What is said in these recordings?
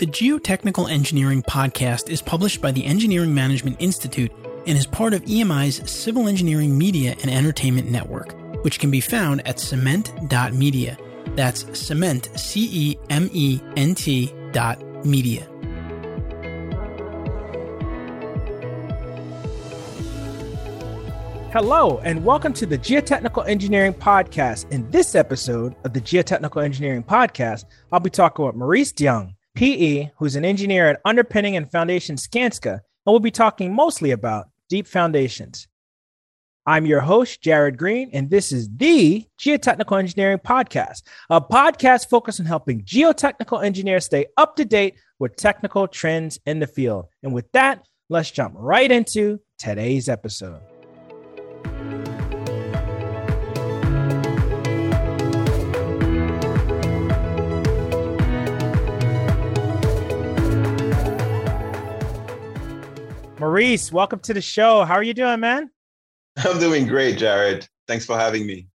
The Geotechnical Engineering Podcast is published by the Engineering Management Institute and is part of EMI's Civil Engineering Media and Entertainment Network, which can be found at cement.media. That's cement, C E M E N T dot media. Hello, and welcome to the Geotechnical Engineering Podcast. In this episode of the Geotechnical Engineering Podcast, I'll be talking with Maurice Diong, PE, who's an engineer at Underpinning and Foundation Skanska, and we'll be talking mostly about deep foundations. I'm your host, Jared Green, and this is the Geotechnical Engineering Podcast, a podcast focused on helping geotechnical engineers stay up to date with technical trends in the field. And with that, let's jump right into today's episode. Maurice, welcome to the show. How are you doing, man? I'm doing great, Jared. Thanks for having me.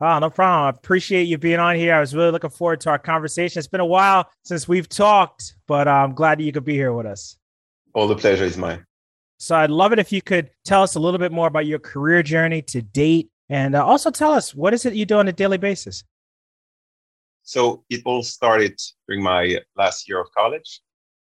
Oh, no problem. I appreciate you being on here. I was really looking forward to our conversation. It's been a while since we've talked, but I'm glad that you could be here with us. All the pleasure is mine. So I'd love it if you could tell us a little bit more about your career journey to date and uh, also tell us what is it you do on a daily basis? So it all started during my last year of college.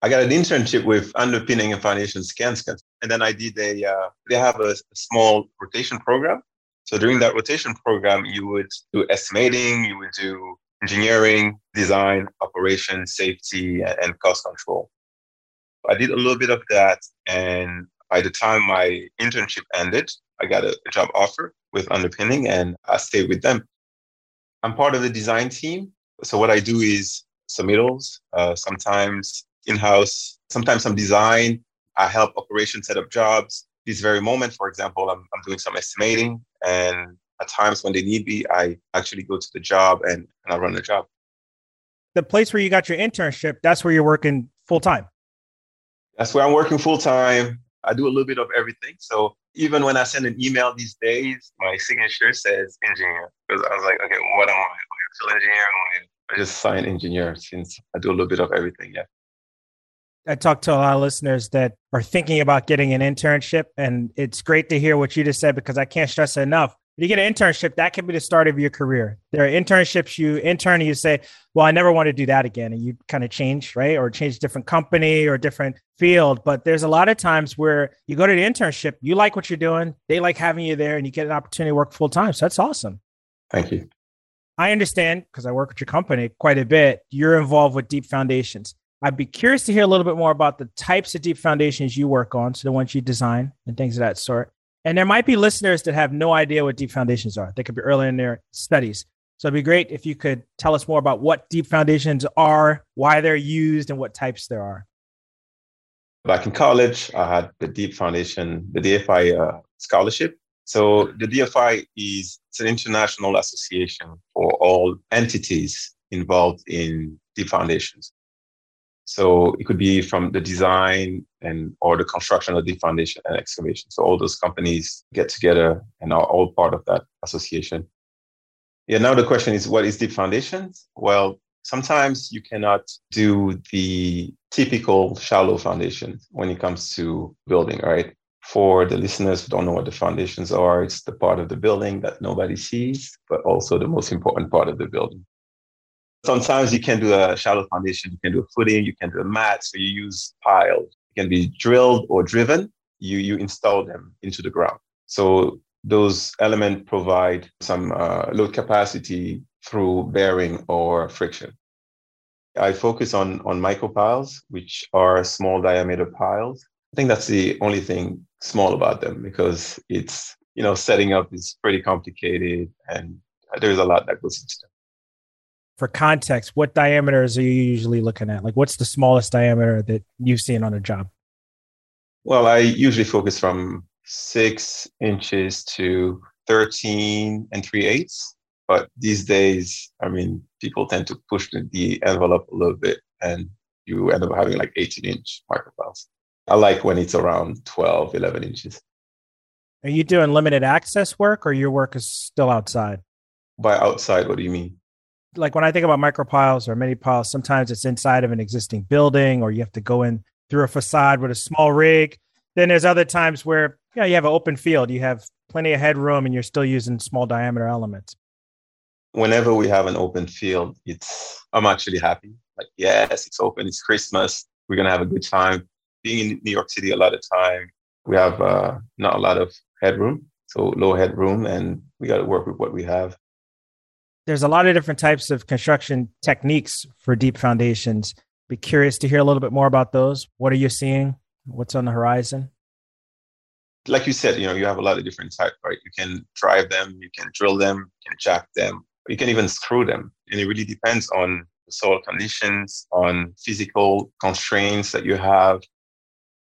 I got an internship with Underpinning and Foundation Skanska. And then I did a, uh, they have a, a, small rotation program. So during that rotation program, you would do estimating, you would do engineering, design, operation, safety, and, cost control. I did a little bit of that. And by the time my internship ended, I got a, a job offer with Underpinning and I stayed with them. I'm part of the design team. So what I do is submittals, uh, sometimes in-house, sometimes some design. I help operations set up jobs. This very moment, for example, I'm, I'm doing some estimating and at times when they need me, I actually go to the job and, and I run the job. The place where you got your internship, that's where you're working full time. That's where I'm working full time. I do a little bit of everything. So even when I send an email these days, my signature says engineer because I was like, okay, what am I? Civil engineer? I just sign engineer since I do a little bit of everything. Yeah. I talked to a lot of listeners that are thinking about getting an internship, and it's great to hear what you just said because I can't stress it enough. If you get an internship, that can be the start of your career. There are internships you intern and you say, Well, I never want to do that again. And you kind of change, right? Or change different company or different field. But there's a lot of times where you go to the internship, you like what you're doing, they like having you there, and you get an opportunity to work full time. So that's awesome. Thank you. I understand because I work with your company quite a bit. You're involved with deep foundations. I'd be curious to hear a little bit more about the types of deep foundations you work on, so the ones you design and things of that sort. And there might be listeners that have no idea what deep foundations are. They could be early in their studies. So it'd be great if you could tell us more about what deep foundations are, why they're used, and what types there are. Back in college, I had the Deep Foundation, the DFI uh, scholarship. So the DFI is an international association for all entities involved in deep foundations. So it could be from the design and or the construction of the foundation and excavation. So all those companies get together and are all part of that association. Yeah, now the question is what is deep foundations? Well, sometimes you cannot do the typical shallow foundation when it comes to building, right? For the listeners who don't know what the foundations are, it's the part of the building that nobody sees, but also the most important part of the building. Sometimes you can do a shallow foundation, you can do a footing, you can do a mat. So you use piles. It can be drilled or driven. You, you install them into the ground. So those elements provide some uh, load capacity through bearing or friction. I focus on, on micropiles, which are small diameter piles. I think that's the only thing small about them because it's, you know, setting up is pretty complicated and there's a lot that goes into them for context, what diameters are you usually looking at? Like, what's the smallest diameter that you've seen on a job? Well, I usually focus from six inches to 13 and three eighths. But these days, I mean, people tend to push the envelope a little bit and you end up having like 18 inch micropiles. I like when it's around 12, 11 inches. Are you doing limited access work or your work is still outside? By outside, what do you mean? Like when I think about micropiles or mini piles, sometimes it's inside of an existing building or you have to go in through a facade with a small rig. Then there's other times where you, you have an open field, you have plenty of headroom and you're still using small diameter elements. Whenever we have an open field, it's I'm actually happy. Like, yes, it's open, it's Christmas, we're gonna have a good time. Being in New York City a lot of time, we have uh, not a lot of headroom, so low headroom, and we got to work with what we have. There's a lot of different types of construction techniques for deep foundations. Be curious to hear a little bit more about those. What are you seeing? What's on the horizon? Like you said, you know, you have a lot of different types, right? You can drive them, you can drill them, you can jack them, you can even screw them. And it really depends on the soil conditions, on physical constraints that you have.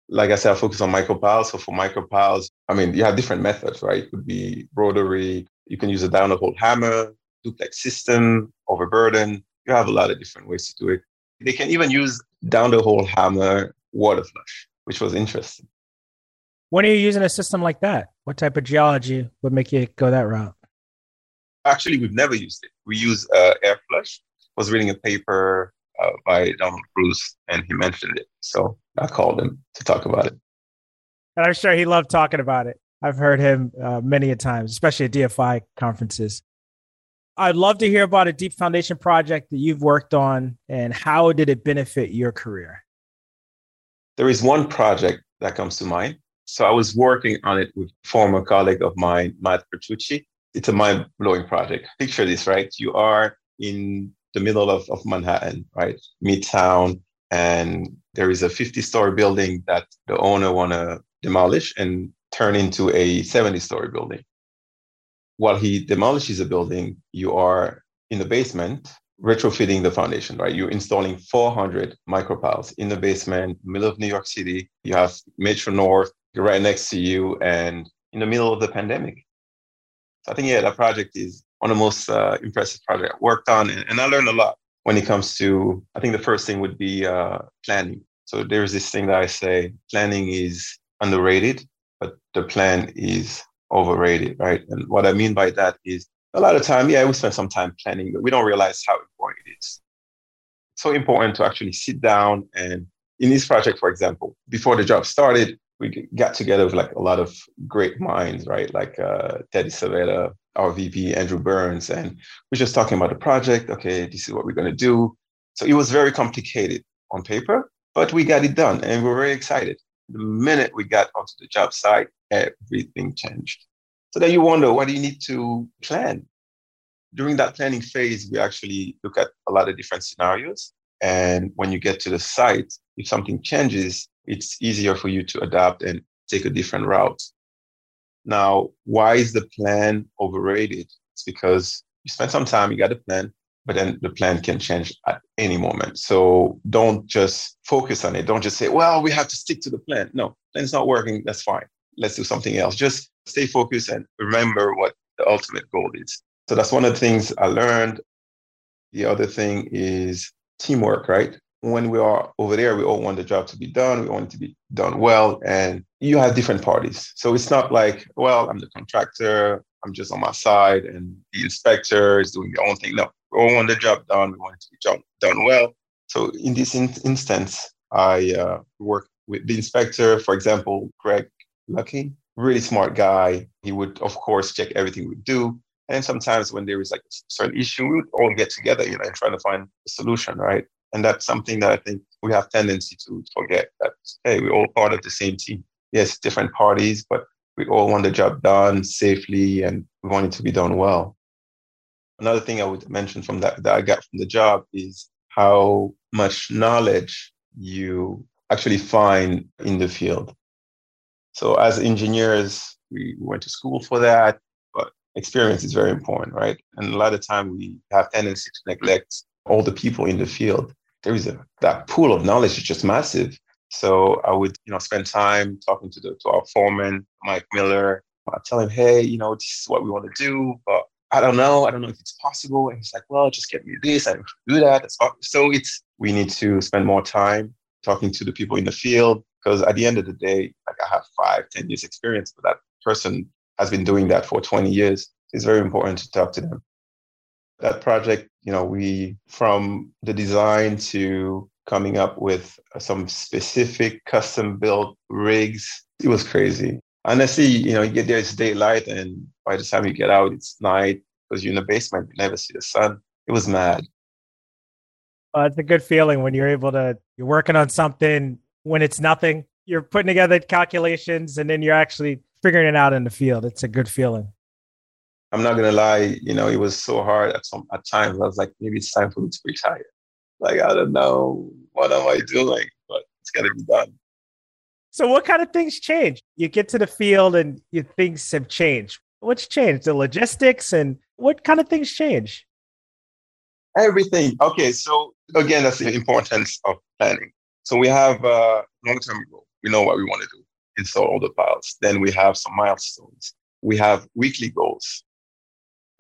Like I said, I focus on micropiles. So for micropiles, I mean, you have different methods, right? It could be rotary, you can use a down the hole hammer, duplex system, overburden. You have a lot of different ways to do it. They can even use down the hole hammer water flush, which was interesting. When are you using a system like that? What type of geology would make you go that route? Actually, we've never used it. We use uh, air flush. I was reading a paper uh, by Donald Bruce, and he mentioned it. So I called him to talk about it. And I'm sure he loved talking about it. I've heard him uh, many a times, especially at DFI conferences. I'd love to hear about a deep foundation project that you've worked on and how did it benefit your career? There is one project that comes to mind. So I was working on it with former colleague of mine, Matt Bertucci. It's a mind blowing project. Picture this, right? You are in the middle of, of Manhattan, right? Midtown. And there is a 50 story building that the owner want to demolish and turn into a 70 story building while he demolishes a building, you are in the basement retrofitting the foundation, right? You're installing 400 micropiles in the basement, middle of New York City. You have Metro North right next to you and in the middle of the pandemic. So I think, yeah, that project is one of the most uh, impressive projects I worked on. And, and, I learned a lot when it comes to, I think the first thing would be uh, planning. So there's this thing that I say planning is underrated, but the plan is overrated, right? And what I mean by that is a lot of time, yeah, we spend some time planning, but we don't realize how important it is. So important to actually sit down and in this project, for example, before the job started, we got together with like a lot of great minds, right? Like uh, Teddy Savetta, our VP, Andrew Burns, and we're just talking about the project. Okay, this is what we're going to do. So it was very complicated on paper, but we got it done and we're very excited. The minute we got onto the job site, everything changed. So then you wonder, what do you need to plan? During that planning phase, we actually look at a lot of different scenarios. And when you get to the site, if something changes, it's easier for you to adapt and take a different route. Now, why is the plan overrated? It's because you spend some time, you got a plan, but then the plan can change at any moment. So don't just focus on it. Don't just say, well, we have to stick to the plan. No, plan's not working. That's fine let's do something else. Just stay focused and remember what the ultimate goal is. So that's one of the things I learned. The other thing is teamwork, right? When we are over there, we all want the job to be done. We want it to be done well. And you have different parties. So it's not like, well, I'm the contractor, I'm just on my side, and the inspector is doing their own thing. No, we all want the job done. We want it to be done well. So in this in- instance, I uh, work with the inspector, for example, Greg Lucky, really smart guy. He would, of course, check everything we do. And sometimes when there is like a certain issue, we would all get together, you know, and try to find a solution, right? And that's something that I think we have tendency to forget that, hey, we're all part of the same team. Yes, different parties, but we all want the job done safely and we want it to be done well. Another thing I would mention from that that I got from the job is how much knowledge you actually find in the field. So as engineers, we went to school for that, but experience is very important, right? And a lot of time we have tendency to neglect all the people in the field. There is a that pool of knowledge is just massive. So I would, you know, spend time talking to the to our foreman, Mike Miller. I tell him, hey, you know, this is what we want to do, but I don't know. I don't know if it's possible. And he's like, well, just get me this. I do that. So it's we need to spend more time talking to the people in the field, because at the end of the day, like I have five, ten years experience, but that person has been doing that for 20 years. It's very important to talk to them. that project, you know, we from the design to coming up with some specific custom built rigs. It was crazy. Honestly, you know, you get there, it's daylight, and by the time you get out, it's night because you're in the basement, you never see the sun. It was mad. Uh, it's a good feeling when you're able to, you're working on something when it's nothing. You're putting together calculations and then you're actually figuring it out in the field. It's a good feeling. I'm not gonna lie, you know, it was so hard at some at times. I was like, maybe it's time for me to retire. Like, I don't know, what am I doing? But it's gotta be done. So what kind of things change? You get to the field and your things have changed. What's changed? The logistics and what kind of things change? Everything. Okay, so again, that's the importance of planning. So we have a long-term goal. We know what we want to do, install all the piles. Then we have some milestones. We have weekly goals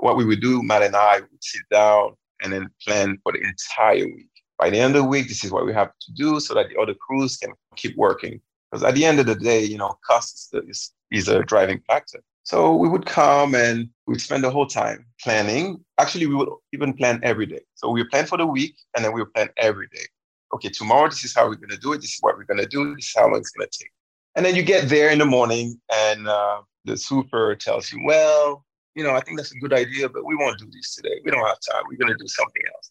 what we would do, Matt and I would sit down and then plan for the entire week. By the end of the week, this is what we have to do so that the other crews can keep working. Because at the end of the day, you know, cost is, is a driving factor. So we would come and we'd spend the whole time planning. Actually, we would even plan every day. So we plan for the week and then we plan every day. Okay, tomorrow, this is how we're going to do it. This is what we're going to do. This is how long it's going to take. And then you get there in the morning and uh, the super tells you, well, you know, I think that's a good idea, but we won't do this today. We don't have time. We're going to do something else.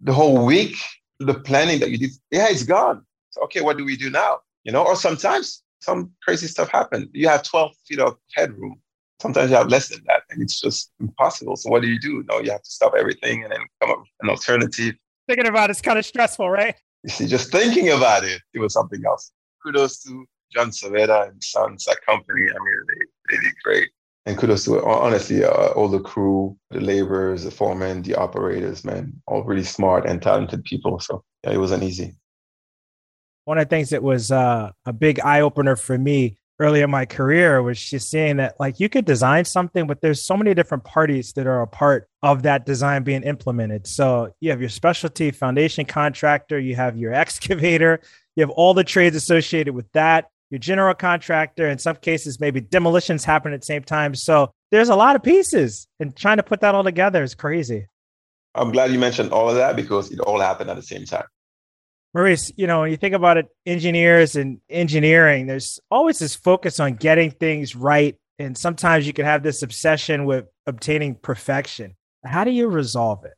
The whole week, the planning that you did, yeah, it's gone. So, okay, what do we do now? You know, or sometimes some crazy stuff happens. You have 12 feet of headroom. Sometimes you have less than that, and it's just impossible. So, what do you do? No, you have to stop everything and then come up with an alternative. Thinking about it's kind of stressful, right? You see, just thinking about it, it was something else. Kudos to John Civetta and Sons, that company. I mean, they, they did great. And kudos to honestly uh, all the crew, the laborers, the foremen, the operators, man, all really smart and talented people. So yeah, it wasn't easy. One of the things that was uh, a big eye opener for me early in my career was just seeing that like you could design something, but there's so many different parties that are a part of that design being implemented. So you have your specialty foundation contractor, you have your excavator, you have all the trades associated with that your general contractor. In some cases, maybe demolitions happen at the same time. So there's a lot of pieces, and trying to put that all together is crazy. I'm glad you mentioned all of that because it all happened at the same time. Maurice, you know, when you think about it, engineers and engineering, there's always this focus on getting things right. And sometimes you can have this obsession with obtaining perfection. How do you resolve it?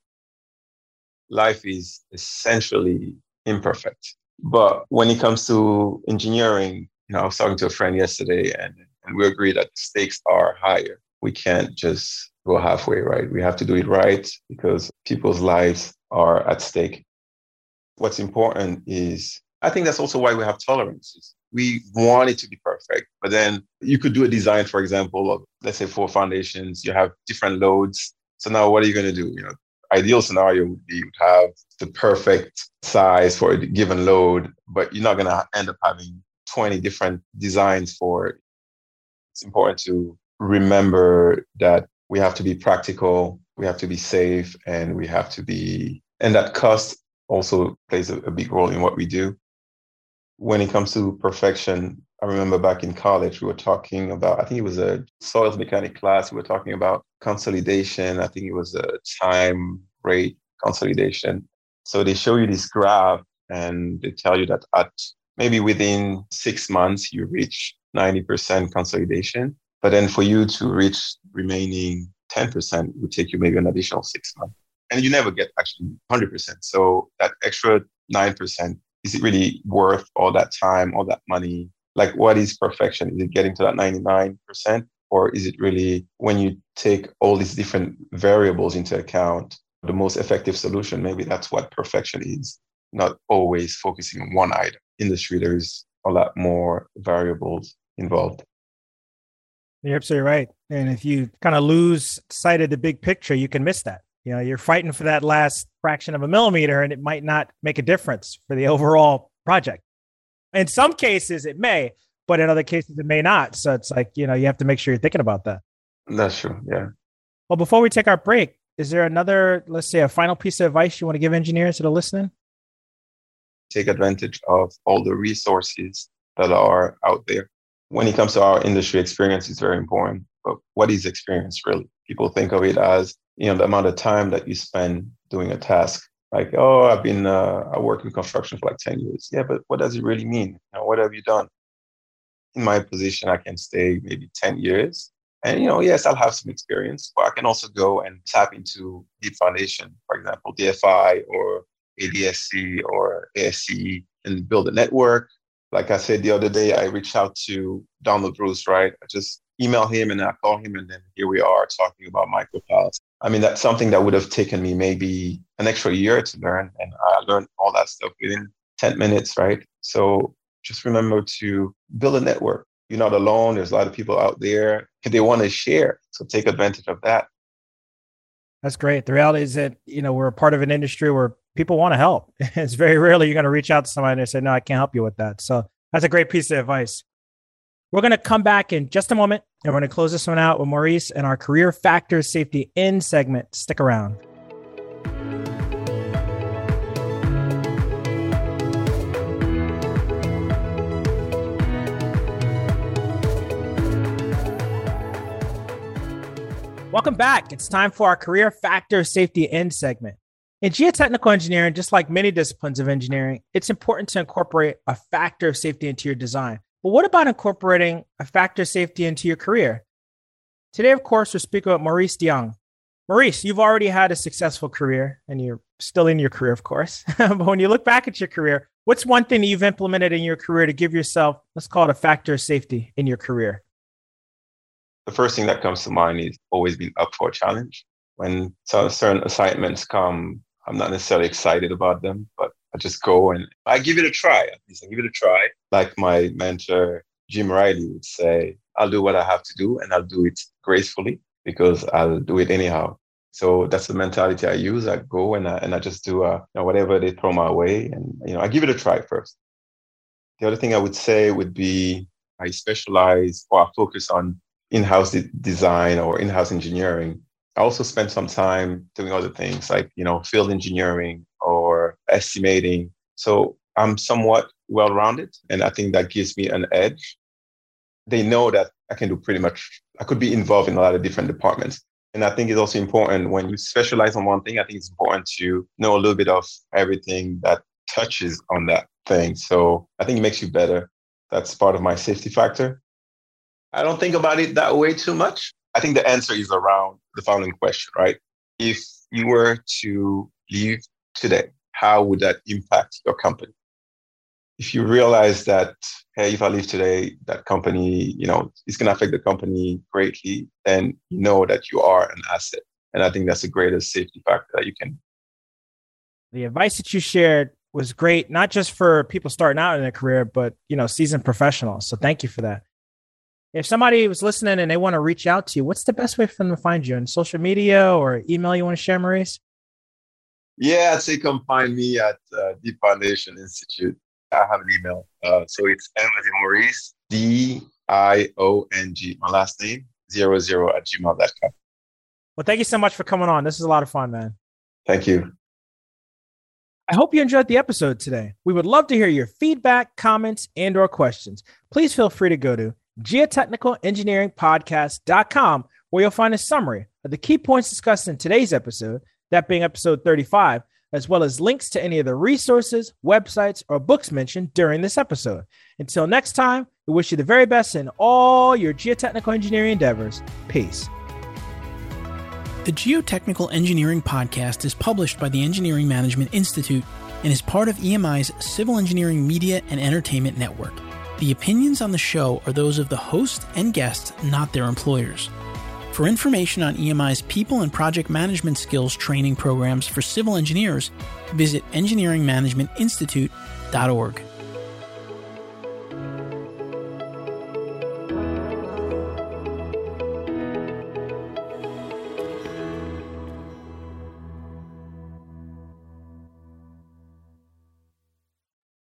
Life is essentially imperfect. But when it comes to engineering, you know, I was talking to a friend yesterday, and and we agreed that the stakes are higher. We can't just go halfway, right? We have to do it right because people's lives are at stake. What's important is, I think that's also why we have tolerances. We want it to be perfect, but then you could do a design, for example, of let's say four foundations. You have different loads. So now, what are you going to do? You know, ideal scenario would be you would have the perfect size for a given load, but you're not going to end up having 20 different designs for it. It's important to remember that we have to be practical, we have to be safe, and we have to be, and that cost also plays a, a big role in what we do. When it comes to perfection, I remember back in college, we were talking about, I think it was a soils mechanic class. We were talking about consolidation. I think it was a time rate consolidation. So they show you this graph and they tell you that at maybe within six months, you reach 90% consolidation. But then for you to reach remaining 10% would take you maybe an additional six months. And you never get actually 100%. So that extra 9%, is it really worth all that time, all that money? Like, what is perfection? Is it getting to that 99%? Or is it really when you take all these different variables into account, the most effective solution? Maybe that's what perfection is, not always focusing on one item. Industry, there's a lot more variables involved. You're absolutely right. And if you kind of lose sight of the big picture, you can miss that. You know, you're fighting for that last fraction of a millimeter and it might not make a difference for the overall project. In some cases, it may, but in other cases, it may not. So it's like, you know, you have to make sure you're thinking about that. That's true. Yeah. Well, before we take our break, is there another, let's say, a final piece of advice you want to give engineers that are listening? Take advantage of all the resources that are out there. When it comes to our industry, experience is very important. But what is experience really? People think of it as you know, the amount of time that you spend doing a task. Like, oh, I've been, uh, I work in construction for like 10 years. Yeah, but what does it really mean? You know, what have you done? In my position, I can stay maybe 10 years. And, you know, yes, I'll have some experience, but I can also go and tap into Deep Foundation, for example, DFI or ADSC or ASCE and build a network. Like I said the other day, I reached out to Donald Bruce, right? I just email him and I call him, and then here we are talking about micropiles. I mean, that's something that would have taken me maybe an extra year to learn, and I learned all that stuff within 10 minutes, right? So just remember to build a network. You're not alone. There's a lot of people out there. They want to share. So take advantage of that. That's great. The reality is that, you know, we're a part of an industry where people want to help. It's very rarely you're going to reach out to somebody and say, no, I can't help you with that. So that's a great piece of advice. We're going to come back in just a moment and we're going to close this one out with Maurice and our career factors safety in segment. Stick around. Welcome back. It's time for our career factor safety in segment. In geotechnical engineering, just like many disciplines of engineering, it's important to incorporate a factor of safety into your design. But what about incorporating a factor of safety into your career? Today, of course, we're speaking with Maurice Diong. Maurice, you've already had a successful career and you're still in your career, of course. but when you look back at your career, what's one thing that you've implemented in your career to give yourself, let's call it a factor of safety in your career? The first thing that comes to mind is always being up for a challenge. When certain assignments come I'm not necessarily excited about them, but I just go and I give it a try. At least I give it a try. Like my mentor, Jim Riley, would say, I'll do what I have to do and I'll do it gracefully because I'll do it anyhow. So that's the mentality I use. I go and I, and I just do uh, you know, whatever they throw my way. And, you know, I give it a try first. The other thing I would say would be I specialize or I focus on in-house de- design or in-house engineering I also spend some time doing other things like, you know, field engineering estimating. So I'm somewhat well rounded. And I think that gives me an edge. They know that I can do pretty much, I could be involved in a lot of different departments. And I think it's also important when you specialize on one thing, I think it's important to know a little bit of everything that touches on that thing. So I think it makes you better. That's part of my safety factor. I don't think about it that way too much. I think the answer is around the following question, right? If you were to leave today, how would that impact your company? If you realize that, hey, if I leave today, that company, you know, it's going to affect the company greatly, then you know that you are an asset. And I think that's the greatest safety factor that you can. The advice that you shared was great, not just for people starting out in their career, but you know, seasoned professionals. So thank you for that. If somebody was listening and they want to reach out to you, what's the best way for them to find you on social media or email you want to share, Maurice? Yeah, say come find me at uh, Deep Foundation Institute. I have an email. Uh, so it's as Maurice, D I O N G, my last name, zero zero at gmail.com. Well, thank you so much for coming on. This is a lot of fun, man. Thank you. I hope you enjoyed the episode today. We would love to hear your feedback, comments, and or questions. Please feel free to go to geotechnicalengineeringpodcast.com, where you'll find a summary of the key points discussed in today's episode, that being episode 35, as well as links to any of the resources, websites, or books mentioned during this episode. Until next time, we wish you the very best in all your geotechnical engineering endeavors. Peace. The Geotechnical Engineering Podcast is published by the Engineering Management Institute and is part of EMI's Civil Engineering Media and Entertainment Network. The opinions on the show are those of the host and guests, not their employers. For information on EMI's people and project management skills training programs for civil engineers, visit engineeringmanagementinstitute.org.